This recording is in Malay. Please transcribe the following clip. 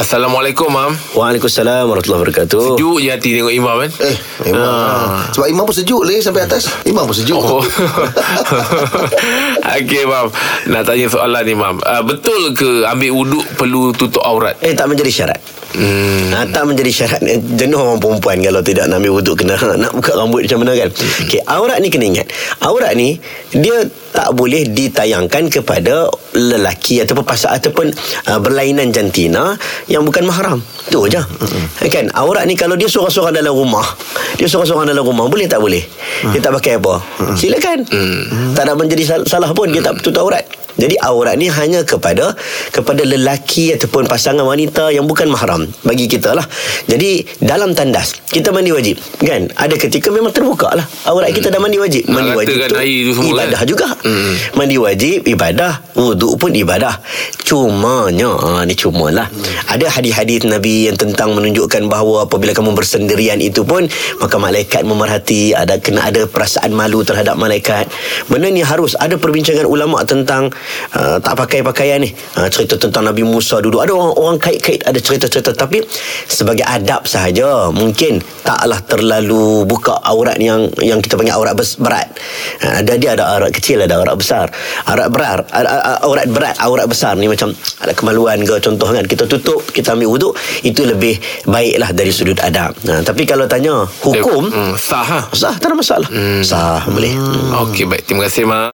Assalamualaikum, Mam. Waalaikumsalam warahmatullahi wabarakatuh. Sejuk je hati tengok Imam kan? Eh, Imam. Ah. Sebab Imam pun sejuk leh sampai atas. Imam pun sejuk. Oh. Okey, Mam. Nak tanya soalan ni, Mam. Uh, betul ke ambil wuduk perlu tutup aurat? Eh tak menjadi syarat. Hmm. Ha, tak menjadi syarat Eh, Jenuh orang perempuan Kalau tidak nak ambil wuduk Kena nak buka rambut macam mana kan Okey, Aurat ni kena ingat Aurat ni Dia tak boleh ditayangkan kepada lelaki ataupun pasangan ataupun uh, berlainan jantina yang bukan mahram. Tu aja. Kan aurat ni kalau dia seorang-seorang dalam rumah, dia seorang-seorang dalam rumah boleh tak boleh? Dia tak pakai apa? Silakan. Tak ada menjadi sal- salah pun dia tak tutup aurat. Jadi aurat ni hanya kepada kepada lelaki ataupun pasangan wanita yang bukan mahram bagi kita lah. Jadi dalam tandas kita mandi wajib kan? Ada ketika memang terbuka lah aurat kita dah mandi wajib. Nak Mandi wajib tu tu semua kan? ibadah juga. Hmm. Mandi wajib ibadah, wuduk pun ibadah. Cumanya ha, ni cumalah. Ada hadis-hadis Nabi yang tentang menunjukkan bahawa apabila kamu bersendirian itu pun maka malaikat memerhati, ada kena ada perasaan malu terhadap malaikat. Benda ni harus ada perbincangan ulama tentang uh, tak pakai pakaian ni. Uh, cerita tentang Nabi Musa dulu. Ada orang orang kait-kait ada cerita-cerita tapi sebagai adab sahaja mungkin taklah terlalu buka aurat yang yang kita panggil aurat berat. Uh, ada dia ada aurat kecil ada aurat besar. Aurat berat aurat berat aurat besar ni macam ada kemaluan ke contoh kan kita tutup kita ambil wuduk itu lebih baiklah dari sudut adab. Nah, tapi kalau tanya hukum Hmm, sah ha? sah tak ada masalah. Sah boleh. Hmm. Okey, baik. Terima kasih, Mak.